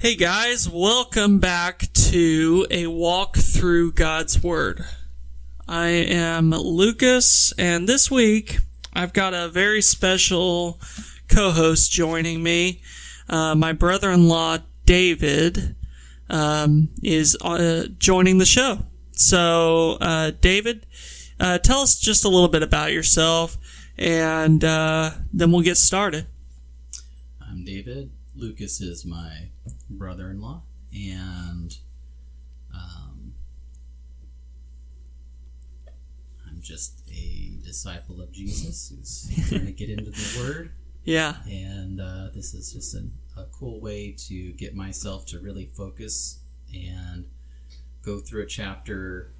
Hey guys, welcome back to a walk through God's Word. I am Lucas, and this week I've got a very special co host joining me. Uh, my brother in law, David, um, is uh, joining the show. So, uh, David, uh, tell us just a little bit about yourself, and uh, then we'll get started. I'm David. Lucas is my brother-in-law, and um, I'm just a disciple of Jesus who's trying to get into the Word. Yeah. And uh, this is just an, a cool way to get myself to really focus and go through a chapter,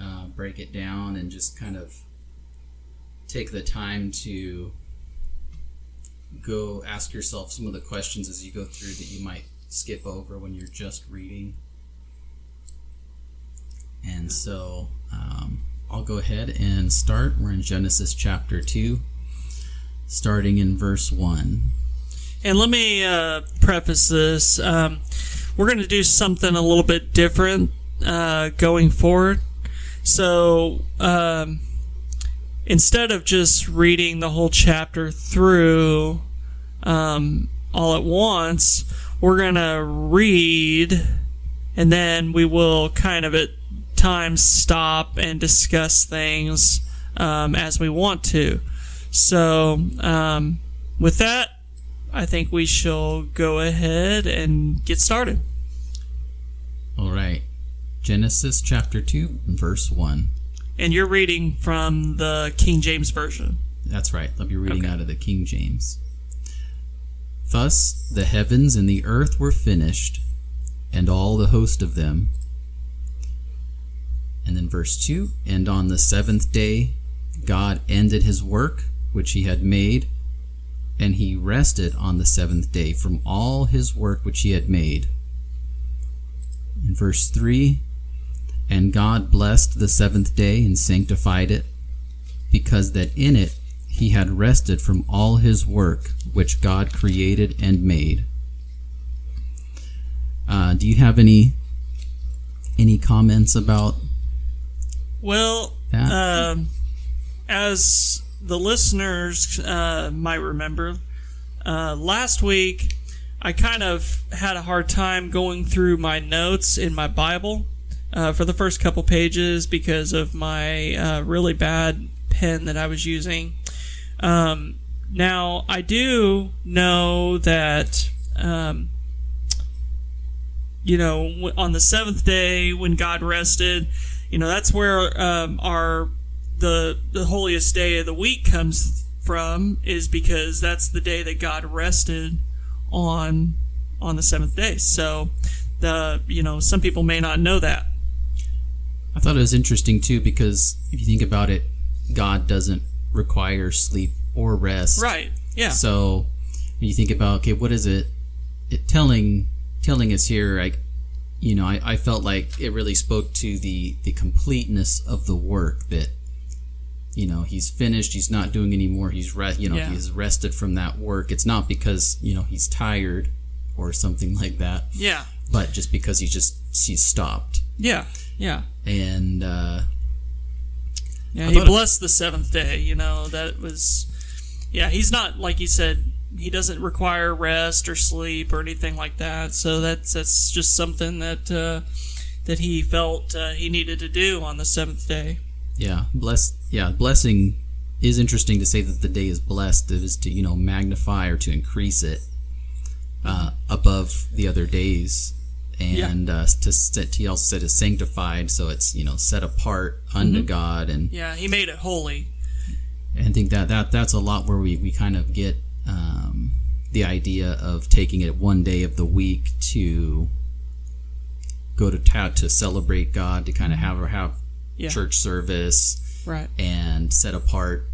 uh, break it down, and just kind of take the time to go ask yourself some of the questions as you go through that you might skip over when you're just reading. And so um, I'll go ahead and start. We're in Genesis chapter 2, starting in verse 1. And let me uh, preface this. Um, we're going to do something a little bit different uh, going forward. So um, instead of just reading the whole chapter through um, all at once, we're going to read and then we will kind of at times stop and discuss things um, as we want to. So, um, with that, I think we shall go ahead and get started. All right. Genesis chapter 2, verse 1. And you're reading from the King James Version. That's right. I'll be reading Okay. out of the King James. Thus the heavens and the earth were finished, and all the host of them. And then verse 2 And on the seventh day God ended his work which he had made, and he rested on the seventh day from all his work which he had made. In verse 3 And God blessed the seventh day and sanctified it, because that in it he had rested from all his work which God created and made. Uh, do you have any any comments about Well, um, as the listeners uh, might remember, uh, last week I kind of had a hard time going through my notes in my Bible uh, for the first couple pages because of my uh, really bad pen that I was using. Um, now, I do know that. Um, you know, on the seventh day when God rested, you know, that's where um, our the the holiest day of the week comes from, is because that's the day that God rested on on the seventh day. So, the you know, some people may not know that. I thought it was interesting too because if you think about it, God doesn't require sleep or rest. Right? Yeah. So when you think about okay, what is it? It telling telling us here, like you know, I, I felt like it really spoke to the the completeness of the work that you know he's finished. He's not doing anymore. He's re- you know Yeah. he's rested from that work. It's not because you know he's tired or something like that, yeah. but just because he just he's stopped Yeah. Yeah. and. uh Yeah, I he blessed the seventh day. You know that was, yeah. He's not like you said. He doesn't require rest or sleep or anything like that. So that's that's just something that uh, that he felt uh, he needed to do on the seventh day. Yeah, bless. Yeah, blessing is interesting to say that the day is blessed. It is to you know magnify or to increase it uh, above the other days, and uh, to set. He also said is sanctified, so it's you know set apart unto God, and Yeah, he made it holy. I think that that that's a lot where we we kind of get um, the idea of taking it one day of the week to go to ta- to celebrate God, to kind of have have Yeah. church service Right. and set apart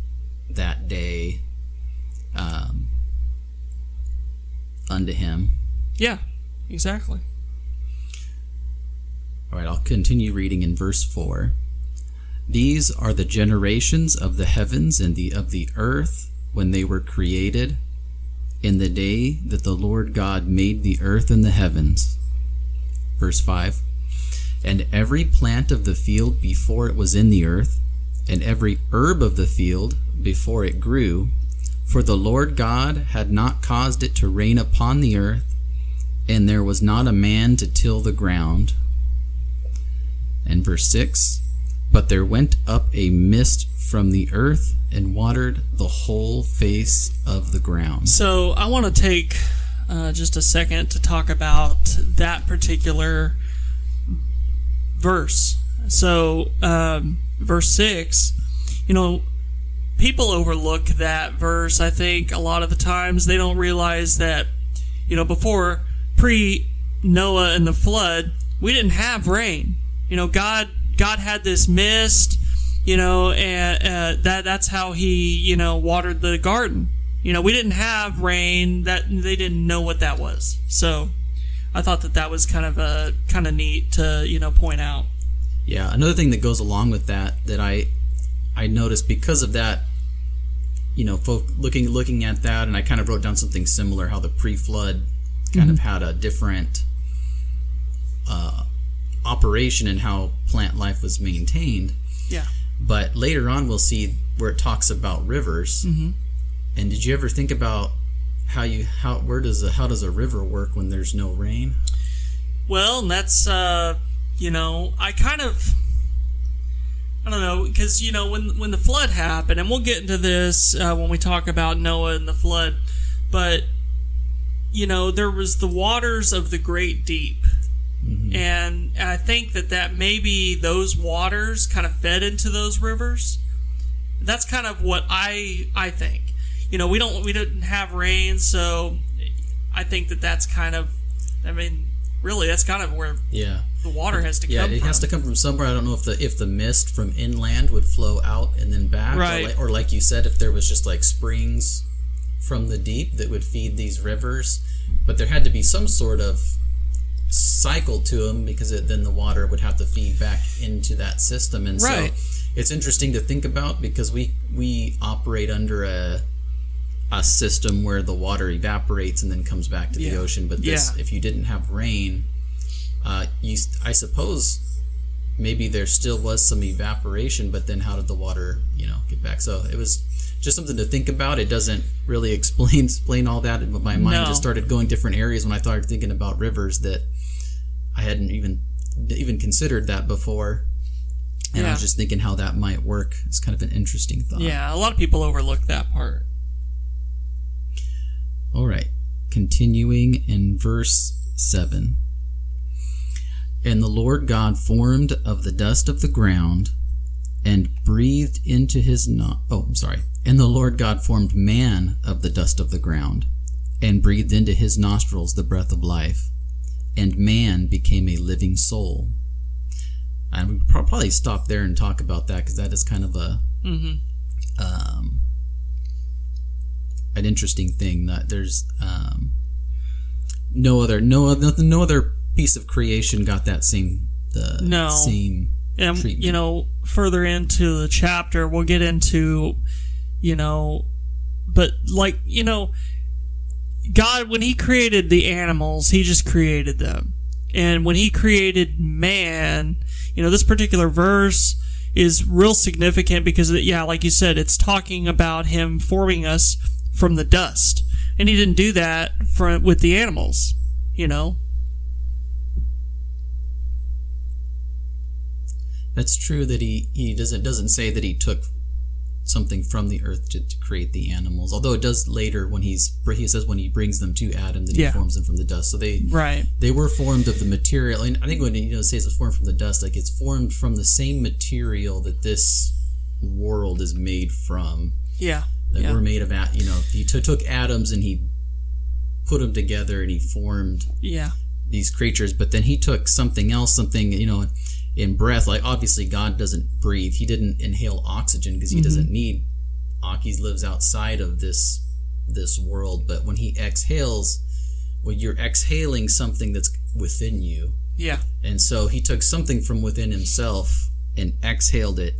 that day um, unto him. Yeah. Exactly. All right, I'll continue reading in verse 4. These are the generations of the heavens and the of the earth when they were created, in the day that the Lord God made the earth and the heavens. Verse 5 And every plant of the field before it was in the earth, and every herb of the field before it grew, for the Lord God had not caused it to rain upon the earth, and there was not a man to till the ground. And verse 6 But there went up a mist from the earth and watered the whole face of the ground. So I want to take uh, just a second to talk about that particular verse. So, um, verse 6, you know, people overlook that verse. I think a lot of the times they don't realize that, you know, before pre Noah and the flood, we didn't have rain. You know, God God had this mist, you know, and uh, that that's how he, you know, watered the garden. You know, we didn't have rain. That they didn't know what that was. So, I thought that that was kind of a kind of neat to you know point out. Yeah, another thing that goes along with that that I I noticed because of that, you know, folk looking looking at that, and I kind of wrote down something similar. How the pre-flood kind of had a different uh, operation and how plant life was maintained. Yeah. But later on, we'll see where it talks about rivers. Mm-hmm. And did you ever think about how you how where does a how does a river work when there's no rain? Well, that's uh, you know, I kind of I don't know because you know when when the flood happened, and we'll get into this uh, when we talk about Noah and the flood, but you know there was the waters of the great deep, Mm-hmm. and I think that that maybe those waters kind of fed into those rivers. That's kind of what I I think. You know, we don't we didn't have rain, so I think that that's kind of. I mean, really, that's kind of where Yeah. the water has to Yeah, come it from. has to come from somewhere. I don't know if the if the mist from inland would flow out and then back, Right. Or, like, or like you said, if there was just like springs from the deep that would feed these rivers, but there had to be some sort of cycle to them because it, then the water would have to feed back into that system, and Right. so it's interesting to think about because we we operate under a a system where the water evaporates and then comes back to the ocean. But this, Yeah. if you didn't have rain, uh, you, I suppose maybe there still was some evaporation, but then how did the water, you know, get back? So it was just something to think about. It doesn't really explain explain all that, but my mind No. just started going different areas when I started thinking about rivers that I hadn't even even considered that before. And I was just thinking how that might work. It's kind of an interesting thought. yeah, a lot of people overlook that part. All right. Continuing in verse 7. And the Lord God formed of the dust of the ground and breathed into his no- oh, I'm sorry. And the Lord God formed man of the dust of the ground and breathed into his nostrils the breath of life, and man became a living soul. And we probably stop there and talk about that because that is kind of a um, an interesting thing that there's um, no other no other no other piece of creation got that same the No. same And treatment. you know, further into the chapter, we'll get into, you know, but like you know, God when He created the animals, He just created them, and when He created man, you know, this particular verse is real significant because yeah, like you said, it's talking about Him forming us from the dust, and He didn't do that from with the animals, you know. That's true that he he doesn't doesn't say that he took something from the earth to, to create the animals. Although it does later when he's he says when he brings them to Adam, then Yeah. he forms them from the dust. So they Right. they were formed of the material. And I think when he you know says it's formed from the dust, like it's formed from the same material that this world is made from. Yeah. That Yeah. we're made of. You know, he t- took atoms and he put them together and he formed Yeah. these creatures, but then he took something else, something you know, in breath. Like obviously, God doesn't breathe; He didn't inhale oxygen because He doesn't need. He lives outside of this this world, but when He exhales, well, you're exhaling something that's within you, Yeah. and so He took something from within Himself and exhaled it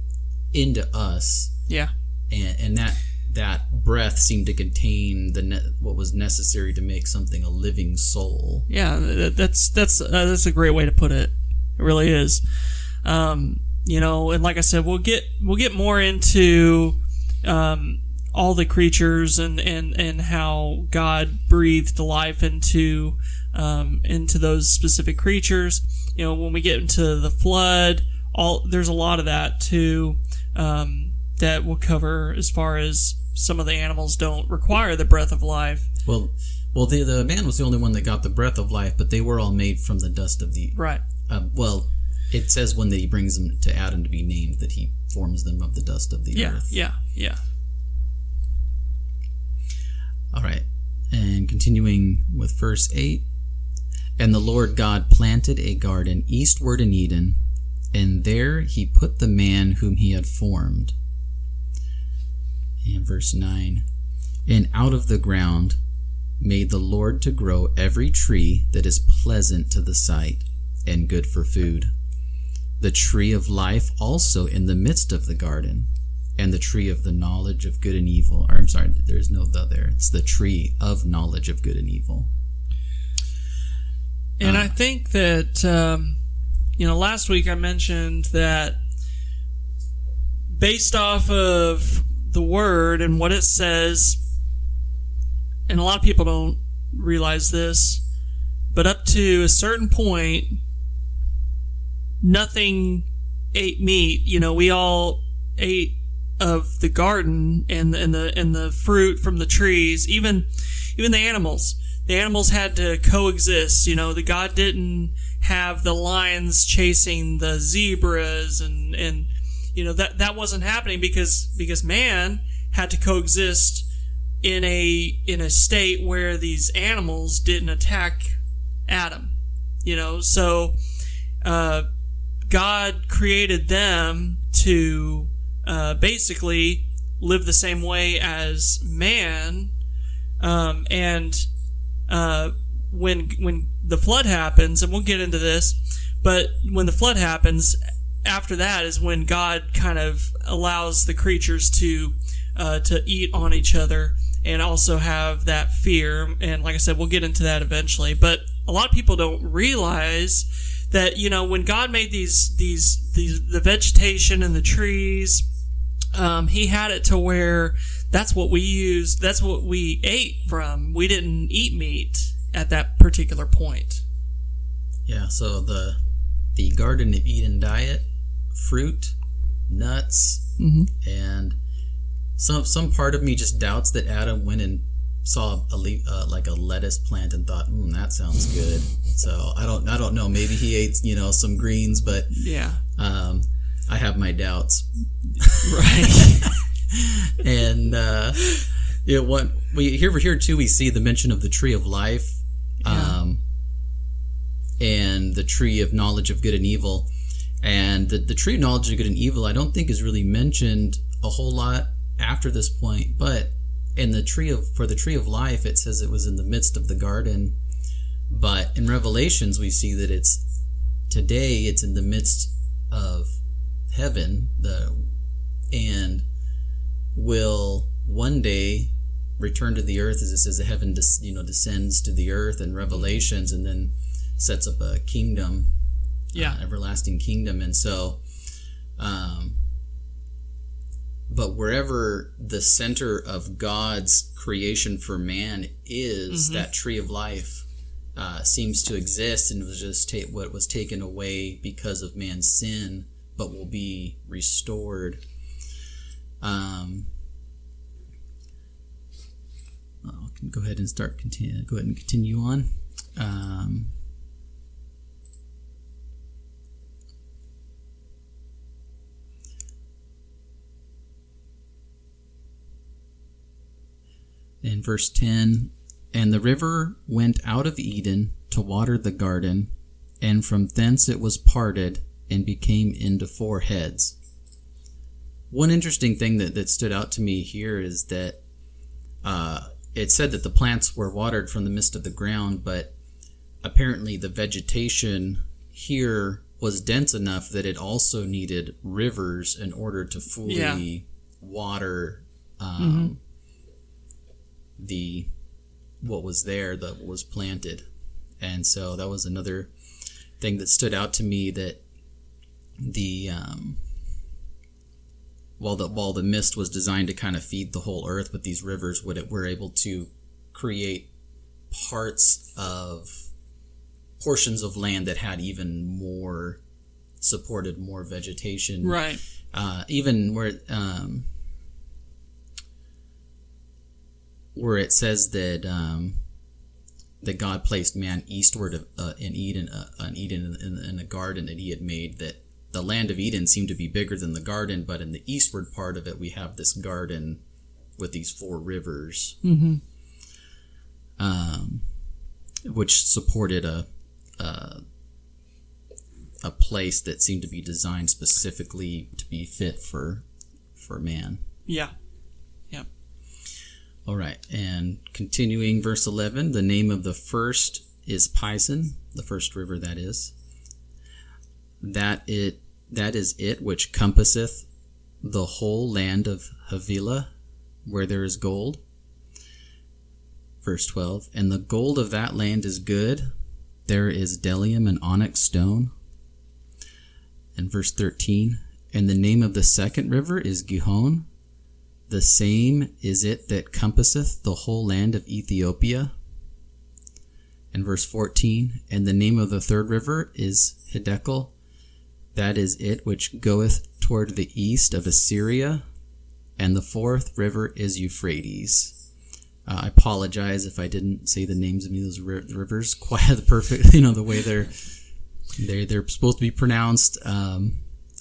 into us, Yeah. and and that that breath seemed to contain the ne- what was necessary to make something a living soul. Yeah, that's that's uh, that's a great way to put it. It really is. Um, you know, and like I said, we'll get we'll get more into um, all the creatures and and and how God breathed life into um, into those specific creatures. You know, when we get into the flood, all there's a lot of that too um, that we'll cover as far as some of the animals don't require the breath of life. Well, well, the the man was the only one that got the breath of life, but they were all made from the dust of the. Right. Um, well, it says when that he brings them to Adam to be named that he forms them of the dust of the Yeah. earth. Yeah. Yeah. All right. And continuing with verse 8 And the Lord God planted a garden eastward in Eden, and there he put the man whom he had formed. And verse 9 And out of the ground made the Lord to grow every tree that is pleasant to the sight and good for food. The tree of life also in the midst of the garden, and the tree of the knowledge of good and evil. Or I'm sorry, there's no the there. It's the tree of knowledge of good and evil. And Uh. I think that, um, you know, last week I mentioned that based off of the word and what it says, and a lot of people don't realize this, but up to a certain point, nothing ate meat. You know, we all ate of the garden and and the and the fruit from the trees, even even the animals. The animals had to coexist. You know, the God didn't have the lions chasing the zebras and and you know that that wasn't happening because because man had to coexist in a in a state where these animals didn't attack Adam. You know, so uh, God created them to uh, basically live the same way as man, um, and uh, when when the flood happens, and we'll get into this, but when the flood happens, after that is when God kind of allows the creatures to uh, to eat on each other and also have that fear. And like I said, we'll get into that eventually. But a lot of people don't realize that you know when God made these these these the vegetation and the trees, um, He had it to where that's what we used. That's what we ate from. We didn't eat meat at that particular point. Yeah, so the the Garden of Eden diet, fruit, nuts, and some some part of me just doubts that Adam went and saw a le- uh, like a lettuce plant and thought, "Hmm, that sounds good." So I don't I don't know. Maybe he ate you know some greens, but Yeah. um, I have my doubts. Right. and uh, yeah, what we here here too, we see the mention of the tree of life, um, and the tree of knowledge of good and evil, and the the tree of knowledge of good and evil. I don't think is really mentioned a whole lot after this point, but in the tree of for the tree of life, it says it was in the midst of the garden, but in Revelations we see that it's today it's in the midst of heaven the and will one day return to the earth as it says the heaven you know descends to the earth in revelations and then sets up a kingdom Yeah. uh, everlasting kingdom and so um but wherever the center of god's creation for man is that tree of life uh, seems to exist and was just ta- what was taken away because of man's sin but will be restored um, I can go ahead and start continue. Go ahead and continue on. Um, in verse 10 And the river went out of Eden to water the garden, and from thence it was parted and became into four heads. One interesting thing that, that stood out to me here is that uh, it said that the plants were watered from the midst of the ground, but apparently the vegetation here was dense enough that it also needed rivers in order to fully Yeah. water um, the what was there that was planted, and so that was another thing that stood out to me that the um, while the while the mist was designed to kind of feed the whole earth, but these rivers would it were able to create parts of portions of land that had even more supported more vegetation Right. uh, even where um, where it says that um, that God placed man eastward of, uh, in Eden, uh, in Eden in, in a garden that He had made. That the land of Eden seemed to be bigger than the garden, but in the eastward part of it, we have this garden with these four rivers, um, which supported a, a a place that seemed to be designed specifically to be fit for for man. Yeah. All right, and continuing verse 11, the name of the first is Pison, the first river that is. That it that is it which compasseth the whole land of Havilah, where there is gold. Verse 12, and the gold of that land is good. There is bdellium and onyx stone. And verse 13, and the name of the second river is Gihon. The same is it that compasseth the whole land of Ethiopia. And verse 14, and the name of the third river is Hiddekel. That is it which goeth toward the east of Assyria. And the fourth river is Euphrates. Uh, I apologize if I didn't say the names of any of those ri- rivers quite the perfect, you know, the way they're they're they're supposed to be pronounced. Um,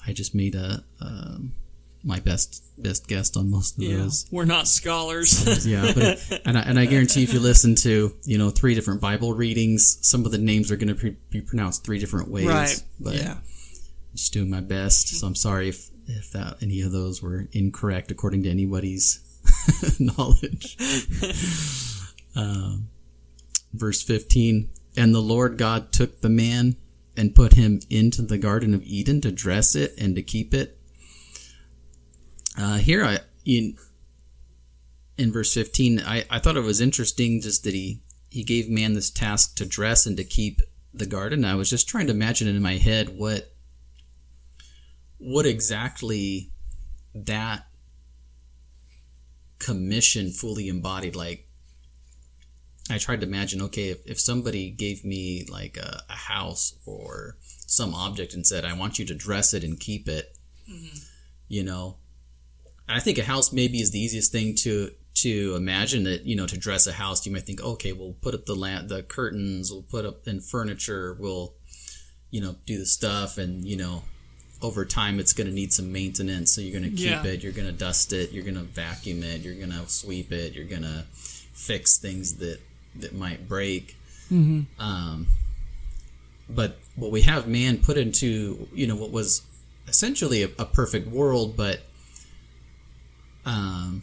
I just made a um, my best best guess on most of Yeah. those. We're not scholars. Yeah, but and I, and I guarantee if you listen to you know three different Bible readings, some of the names are going to pre- be pronounced three different ways. right. But Yeah. just doing my best. So I'm sorry if if that any of those were incorrect according to anybody's knowledge. um, verse 15, and the Lord God took the man and put him into the Garden of Eden to dress it and to keep it. Uh, here, I in in verse 15, I, I thought it was interesting just that he he gave man this task to dress and to keep the garden. I was just trying to imagine in my head what what exactly that commission fully embodied like i tried to imagine okay if, if somebody gave me like a, a house or some object and said i want you to dress it and keep it you know i think a house maybe is the easiest thing to to imagine that you know to dress a house you might think okay we'll put up the lamp the curtains we'll put up in furniture we'll you know do the stuff and you know over time it's going to need some maintenance so you're going to keep Yeah. it you're going to dust it you're going to vacuum it you're going to sweep it you're going to fix things that that might break um, but what we have man put into you know what was essentially a, a perfect world but um,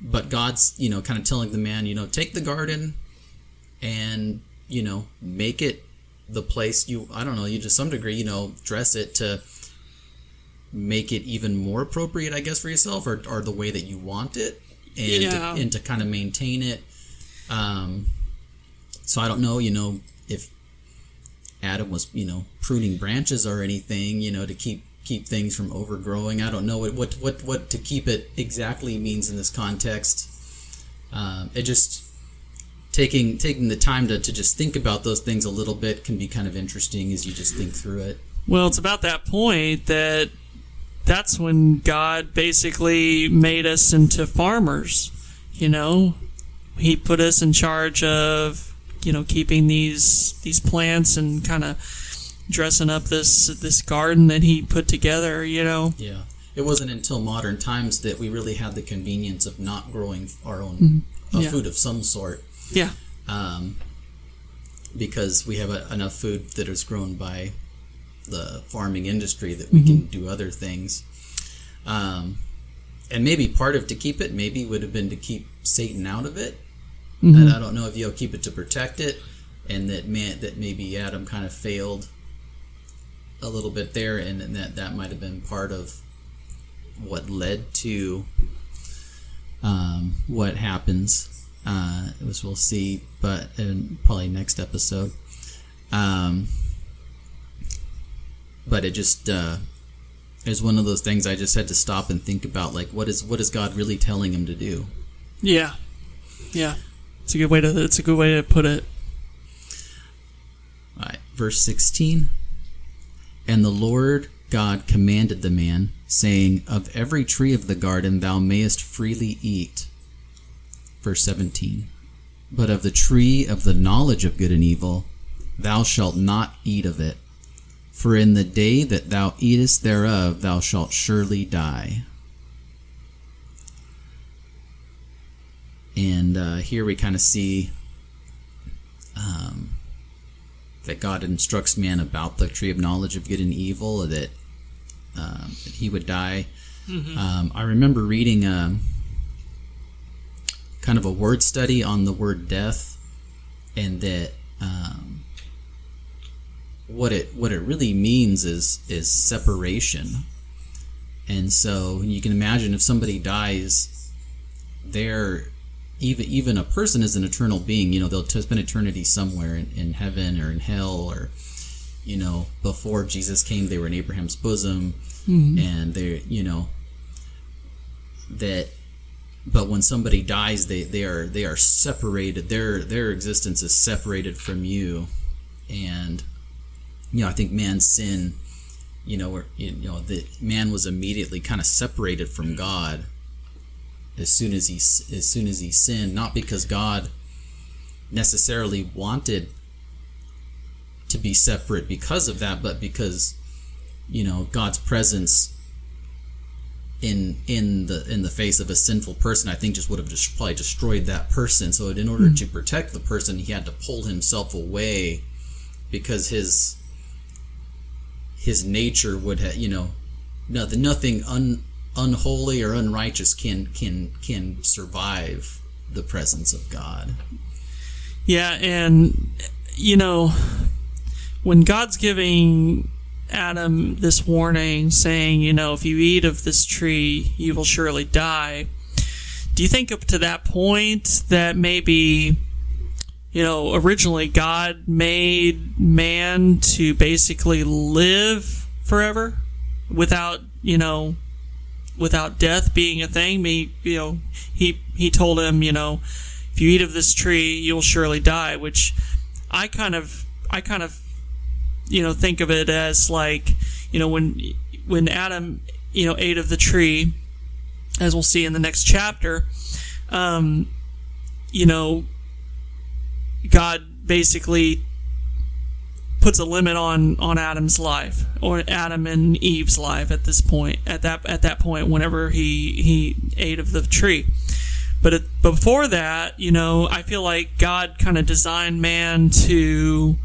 but god's you know kind of telling the man you know take the garden and you know make it the place you i don't know you to some degree you know dress it to make it even more appropriate i guess for yourself or, or the way that you want it and, Yeah. to, and to kind of maintain it um, so i don't know you know if adam was you know pruning branches or anything you know to keep keep things from overgrowing. I don't know what what what, what to keep it exactly means in this context. Um, it just taking taking the time to, to just think about those things a little bit can be kind of interesting as you just think through it. Well, it's about that point that that's when God basically made us into farmers. You know, He put us in charge of you know keeping these these plants and kind of dressing up this this garden that He put together. You know, Yeah. It wasn't until modern times that we really had the convenience of not growing our own uh, Yeah. food of some sort yeah, um, because we have a, enough food that is grown by the farming industry that we can do other things. Um, and maybe part of to keep it maybe would have been to keep Satan out of it. And I don't know if you'll keep it to protect it, and that man that maybe Adam kind of failed a little bit there, and, and that that might have been part of what led to um, what happens. Uh, as we'll see, but in probably next episode. Um, but it just uh, is one of those things I just had to stop and think about. Like, what is what is God really telling him to do? Yeah, yeah. It's a good way to. It's a good way to put it. All right, verse sixteen. And the Lord God commanded the man, saying, Of every tree of the garden thou mayest freely eat. Verse 17. But of the tree of the knowledge of good and evil thou shalt not eat of it. For in the day that thou eatest thereof thou shalt surely die. And uh, here we kind of see um, that God instructs man about the tree of knowledge of good and evil, that, um, that he would die. Um, I remember reading a, kind of a word study on the word death, and that um, what it what it really means is is separation. And so you can imagine if somebody dies, they're even even a person is an eternal being. You know, they'll spend eternity somewhere in, in heaven or in hell, or you know, before Jesus came, they were in Abraham's bosom, mm-hmm. and they, you know, that. But when somebody dies, they, they are they are separated. Their their existence is separated from you, and you know, I think man's sin, you know, or, you know, that man was immediately kind of separated from God as soon as he as soon as he sinned, not because God necessarily wanted to be separate because of that, but because you know God's presence in in the in the face of a sinful person, I think just would have just probably destroyed that person. So in order to hmm. protect the person, he had to pull himself away because his his nature would have you know nothing nothing un, unholy or unrighteous can can can survive the presence of God. Yeah, and you know, when God's giving Adam this warning, saying, you know, if you eat of this tree, you will surely die. Do you think up to that point that maybe, you know, originally God made man to basically live forever without, you know, without death being a thing? Me, you know, he he told him, you know, if you eat of this tree, you'll surely die. Which I kind of, I kind of, you know, think of it as like, you know, when when Adam, you know, ate of the tree, as we'll see in the next chapter, um, you know, God basically puts a limit on on Adam's life or Adam and Eve's life at this point at that at that point whenever he he ate of the tree. But it, before that you know I feel like God kind of designed man to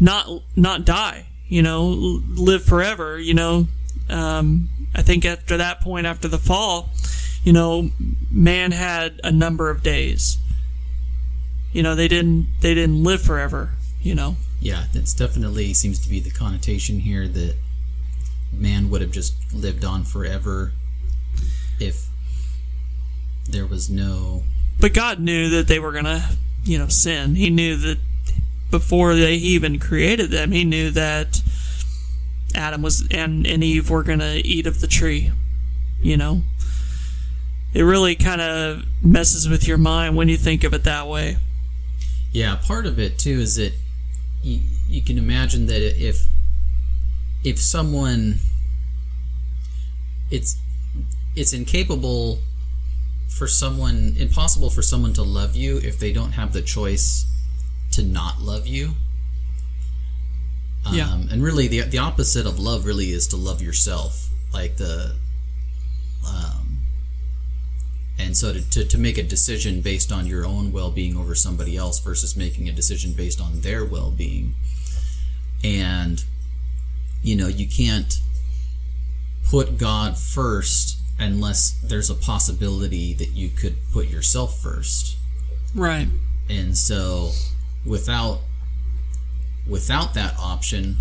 not not die you know live forever you know. Um, I think after that point after the fall you know man had a number of days. You know they didn't they didn't live forever you know Yeah, that's definitely seems to be the connotation here that man would have just lived on forever if there was no But God knew that they were gonna, you know, sin. He knew that before they even created them, he knew that Adam was and, and Eve were gonna eat of the tree. You know? It really kind of messes with your mind when you think of it that way. Yeah, part of it too is that you, you can imagine that if if someone it's it's incapable for someone impossible for someone to love you if they don't have the choice to not love you. Um, Yeah. and really the the opposite of love really is to love yourself. Like the um and so to, to, to make a decision based on your own well-being over somebody else versus making a decision based on their well-being. And you know you can't put god first unless there's a possibility that you could put yourself first. Right. and so without without that option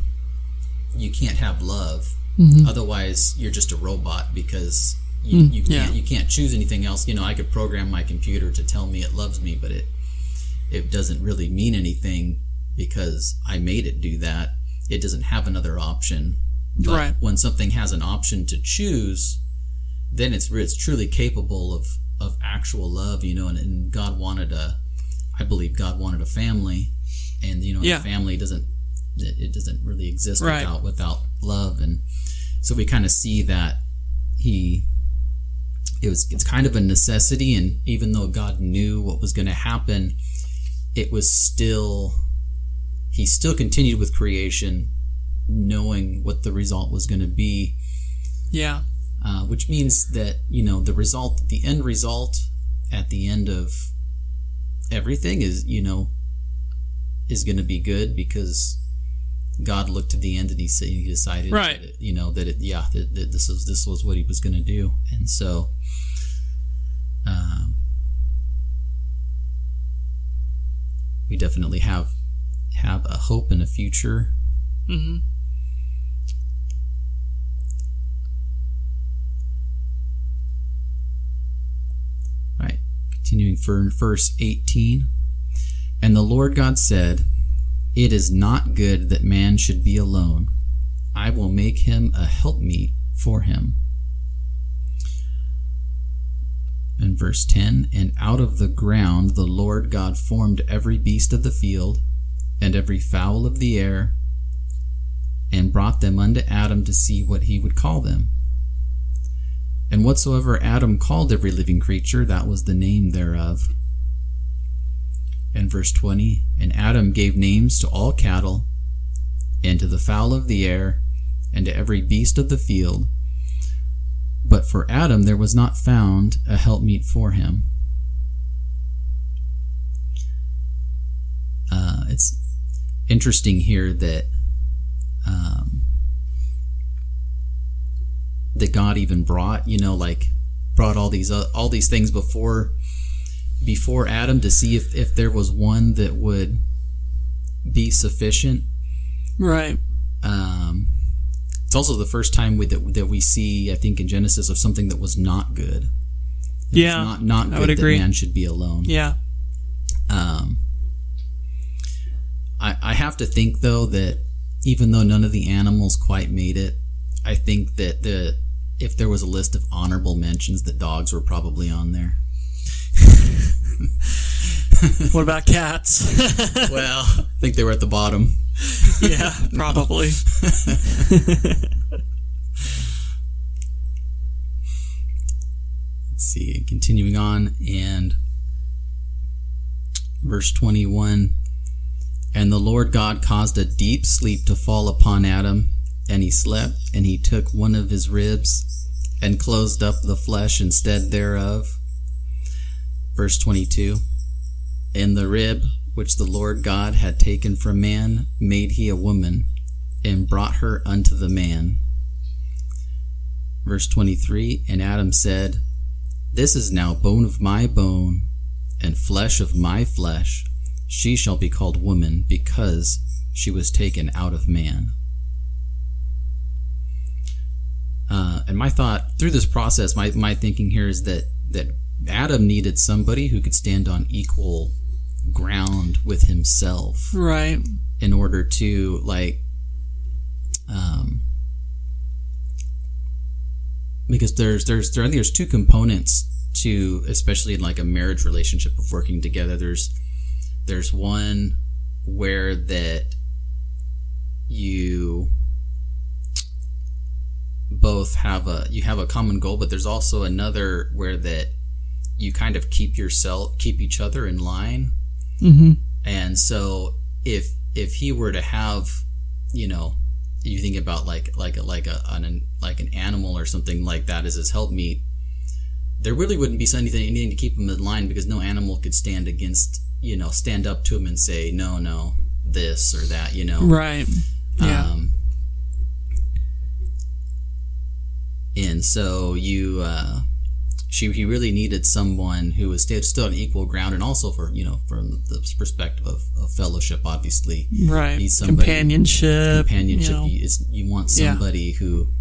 you can't have love. Mm-hmm. Otherwise you're just a robot because you, mm, you yeah. can't you can't choose anything else. You know, I could program my computer to tell me it loves me, but it it doesn't really mean anything because I made it do that. It doesn't have another option. But Right. when something has an option to choose, then it's it's truly capable of of actual love. You know, and, and God wanted a, I believe God wanted a family, and you know, Yeah. a family doesn't it, it doesn't really exist Right. without without love, and so we kind of see that he it was it's kind of a necessity and even though god knew what was going to happen it was still he still continued with creation knowing what the result was going to be Yeah. uh, which means that you know the result the end result at the end of everything is you know is going to be good because God looked to the end and he said he decided Right. that you know that it yeah that, that this was this was what he was going to do and so um, we definitely have have a hope and a future mm-hmm. Right. Continuing for verse 18. And the Lord God said, It is not good that man should be alone. I will make him a helpmeet for him. In verse 10, And out of the ground the Lord God formed every beast of the field, and every fowl of the air, and brought them unto Adam to see what he would call them. And whatsoever Adam called every living creature, that was the name thereof. And verse 20 And Adam gave names to all cattle, and to the fowl of the air, and to every beast of the field. But for Adam there was not found a helpmeet for him. Uh, it's interesting here that um, that God even brought, you know, like brought all these uh, all these things before before Adam to see if if there was one that would be sufficient. Right. Um, it's also the first time we, that that we see, I think, in Genesis of something that was not good. It Yeah, not not I good would that agree. man should be alone. Yeah. Um, I, I have to think though that even though none of the animals quite made it, I think that the if there was a list of honorable mentions, that dogs were probably on there. What about cats? Well, I think they were at the bottom. yeah, probably. Let's see, continuing on, and verse 21 And the Lord God caused a deep sleep to fall upon Adam, and he slept, and he took one of his ribs, and closed up the flesh instead thereof. Verse 22 And the rib which the Lord God had taken from man made he a woman, and brought her unto the man. Verse 23 And Adam said, This is now bone of my bone, and flesh of my flesh. She shall be called woman, because she was taken out of man. Uh, and my thought through this process, my, my thinking here is that, that Adam needed somebody who could stand on equal ground with himself Right. in order to like um because there's there's there, I think there's two components to especially in like a marriage relationship of working together there's there's one where that you both have a you have a common goal but there's also another where that you kind of keep yourself keep each other in line Mm-hmm. and so if if he were to have, you know, you think about like like a like a an, like an animal or something like that as his helpmeet, there really wouldn't be anything anything to keep him in line because no animal could stand against you know stand up to him and say no no this or that you know Right. Yeah. um, and so you, uh, she, he really needed someone who was still, on equal ground, and also for you know from the perspective of, of fellowship, obviously right. need somebody- Companionship. companionship. You, You, know. you, you want Yeah. somebody who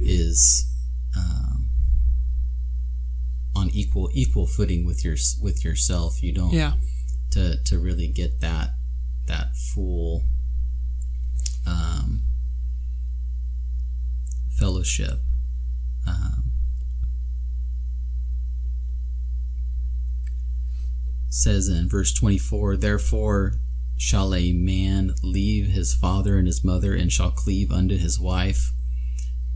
is um, on equal equal footing with your with yourself. You don't Yeah. to to really get that that full um, fellowship. Um, says in verse 24 therefore shall a man leave his father and his mother and shall cleave unto his wife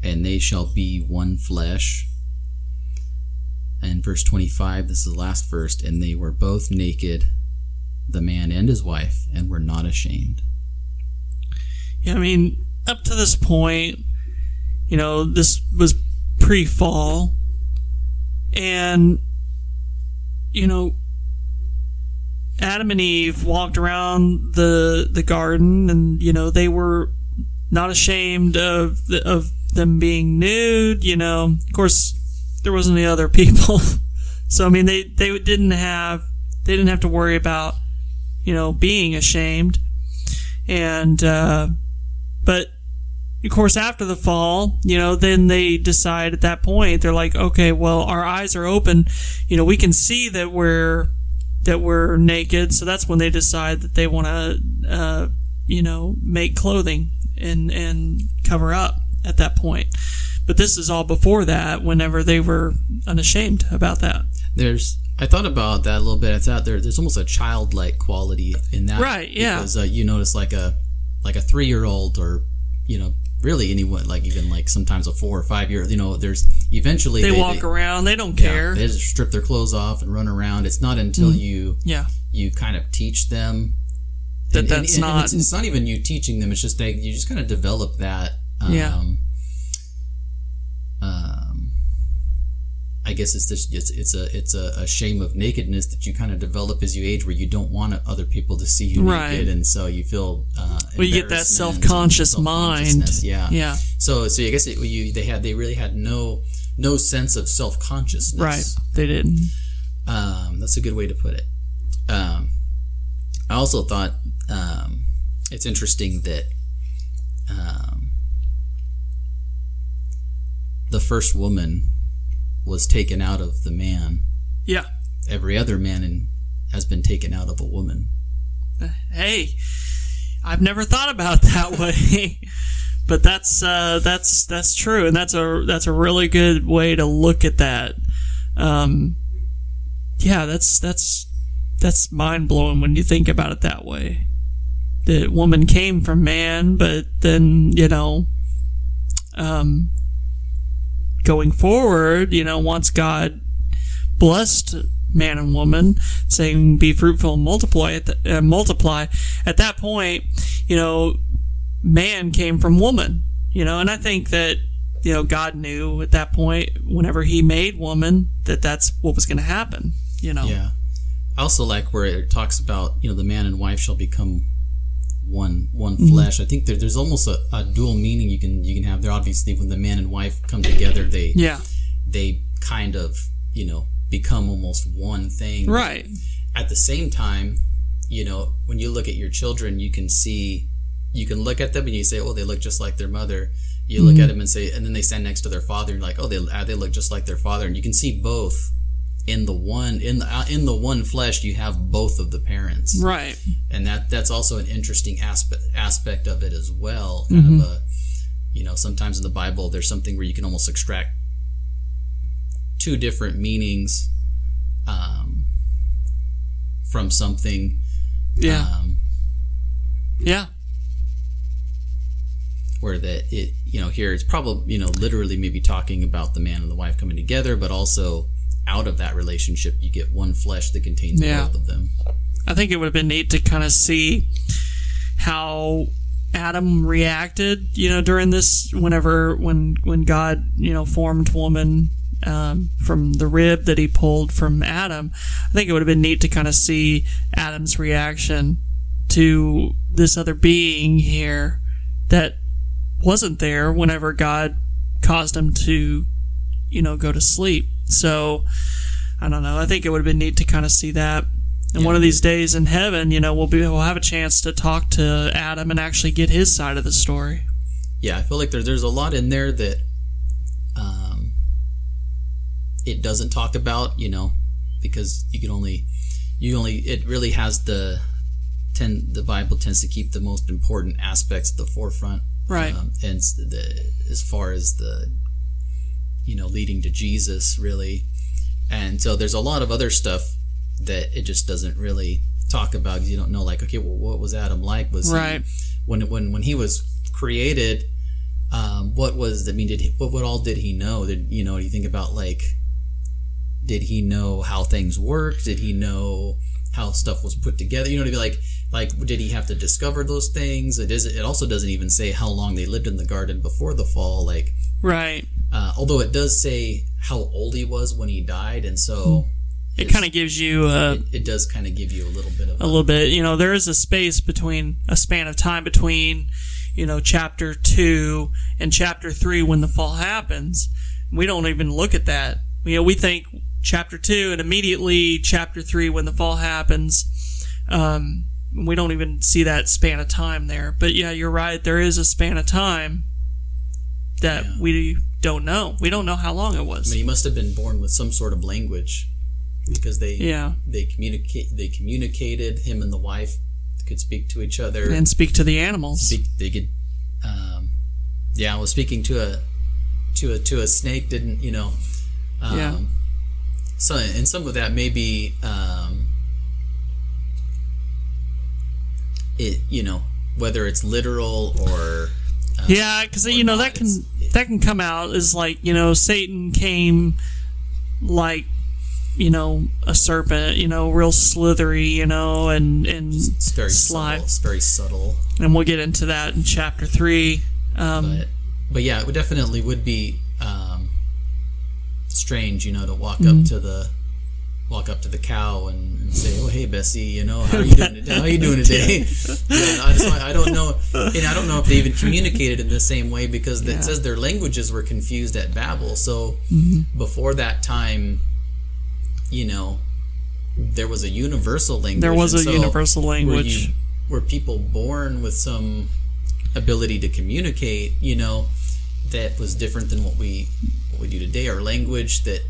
and they shall be one flesh and verse 25 this is the last verse and they were both naked the man and his wife and were not ashamed Yeah, I mean, up to this point, you know, this was pre fall. And, you know, Adam and Eve walked around the the garden and, you know, they were not ashamed of the, of them being nude, you know. Of course, there wasn't any other people. so I mean, they they didn't have they didn't have to worry about, you know, being ashamed. And uh but of course, after the fall, you know, then they decide at that point, they're like, okay, well, our eyes are open. You know, we can see that we're that we're naked. So that's when they decide that they want to, uh, you know, make clothing and and cover up at that point. But this is all before that. Whenever they were unashamed about that. there's I thought about that a little bit. I thought there there's almost a childlike quality in that, Right, yeah. Because uh, you notice like a like a three year old or you know really anyone like even like sometimes a four or five year you know there's eventually They, walk around. They don't yeah, care. they just strip their clothes off and run around. It's not until Mm. you yeah. you kind of teach them That that's not- it's, it's not even you teaching them. It's just that you just kind of develop that. Um, Yeah. Um, I guess it's this. It's it's a it's a, a shame of nakedness that you kind of develop as you age, where you don't want other people to see you Right. naked, and so you feel. Uh, Well, you get that self-conscious mind. Yeah. Yeah. So so I guess it, you they had they really had no no sense of self consciousness. Right. They didn't. Um, that's a good way to put it. Um, I also thought um, it's interesting that um, the first woman was taken out of the man. Yeah. Every other man in, has been taken out of a woman. hey, I've never thought about that way. but that's uh, that's that's true, and that's a that's a really good way to look at that. Um, yeah, that's that's that's mind blowing when you think about it that way. The woman came from man, but then you know, um, going forward, you know, once God blessed man and woman, saying, "Be fruitful and multiply." At the, uh, multiply. At that point, you know, man came from woman. You know, and I think that you know God knew at that point, whenever He made woman, that that's what was going to happen. You know. Yeah. I also like where it talks about you know the man and wife shall become one one mm-hmm. flesh. I think there, there's almost a, a dual meaning you can you can have there. Obviously, when the man and wife come together, they Yeah. they kind of you know become almost one thing. Right. At the same time, you know when you look at your children, you can see you can look at them and you say, oh, they look just like their mother. You look mm-hmm. at them and say, and then they stand next to their father, and you're like, oh, they they look just like their father, and you can see both in the one in the uh, in the one flesh. You have both of the parents, Right. and that that's also an interesting aspect aspect of it as well. Kind of a, you know, sometimes in the Bible, there's something where you can almost extract two different meanings um, from something. Yeah. Um, yeah. where that it you know here it's probably you know literally maybe talking about the man and the wife coming together but also out of that relationship you get one flesh that contains Yeah. both of them I think it would have been neat to kind of see how Adam reacted, you know, during this whenever when when God, you know, formed woman um, from the rib that he pulled from Adam. I think it would have been neat to kind of see Adam's reaction to this other being here that wasn't there whenever God caused him to, you know, go to sleep. So I don't know. I think it would have been neat to kind of see that. And Yeah, one of these days in heaven, you know, we'll be we'll have a chance to talk to Adam and actually get his side of the story. yeah i feel like there, there's a lot in there that um, it doesn't talk about, you know, because you can only you only it really has the tend the Bible tends to keep the most important aspects at the forefront, Right. Um, and the as far as the you know leading to Jesus really, and so there's a lot of other stuff that it just doesn't really talk about. 'cause You don't know like okay, well, what was Adam like? Was he- Right. when when when he was created? Um, what was I mean? Did he, what what all did he know? Did you know? Do you think about like did he know how things worked? Did he know how stuff was put together? You know, to be like, like, did he have to discover those things? It is. It also doesn't even say how long they lived in the garden before the fall. Like, Right. Uh, although it does say how old he was when he died, and so It kind of gives you uh, it, it does kind of give you a little bit of a little bit. You know, there is a space between a span of time between, you know, chapter two and chapter three when the fall happens. We don't even look at that. You know, we think chapter two and immediately chapter three when the fall happens. Um, we don't even see that span of time there. But yeah, you're right. There is a span of time that Yeah. we don't know. We don't know how long it was. I mean, he must have been born with some sort of language because they yeah, they communicate they communicated him and the wife could speak to each other and speak to the animals. speak, they could um, yeah I was speaking to a to a to a snake didn't you know um, Yeah. so and some of that may be um, it you know whether it's literal or uh, Yeah, because you know that can that can come out as like you know Satan came like you know a serpent, you know, real slithery, you know, and and it's very sly. subtle it's very subtle and we'll get into that in chapter three. Um, but but yeah, it would definitely would be um, strange, you know, to walk Mm-hmm. up to the walk up to the cow and, and say, "Oh, hey, Bessie, you know, how are you doing today? How are you doing today?" yeah, I, just, I don't know, and I don't know if they even communicated in the same way because Yeah. it says their languages were confused at Babel. So Mm-hmm. before that time, you know, there was a universal language. There was a so universal were language. you- Were people born with some ability to communicate? You know, that was different than what we what we do today. Our language that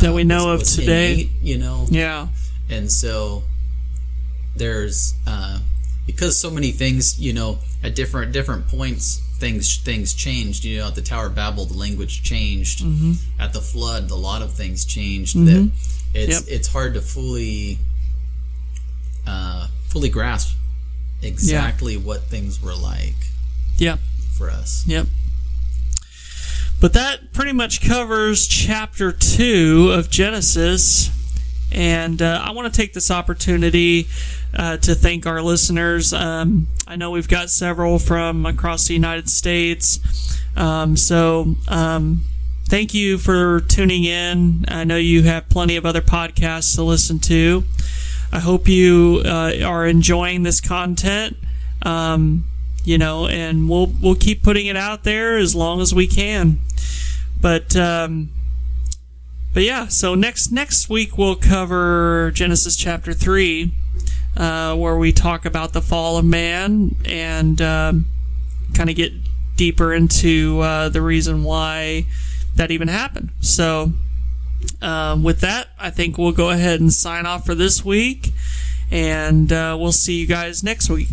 That we uh, know of today. innate, you know, yeah, and so there's uh, because so many things, you know, at different different points, things things changed. You know, at the Tower of Babel, the language changed. Mm-hmm. At the flood, a lot of things changed. That it's Yep. it's hard to fully uh, fully grasp exactly what things were like yeah, for us. yep. But that pretty much covers chapter two of Genesis. And uh, I want to take this opportunity uh, to thank our listeners. Um, I know we've got several from across the United States. Um, so um, thank you for tuning in. I know you have plenty of other podcasts to listen to. I hope you uh, are enjoying this content. Um, you know, and we'll we'll keep putting it out there as long as we can. But um, but yeah, so next next week we'll cover Genesis chapter three, uh, where we talk about the fall of man and um, kind of get deeper into uh, the reason why that even happened. So um, with that, I think we'll go ahead and sign off for this week, and uh, we'll see you guys next week.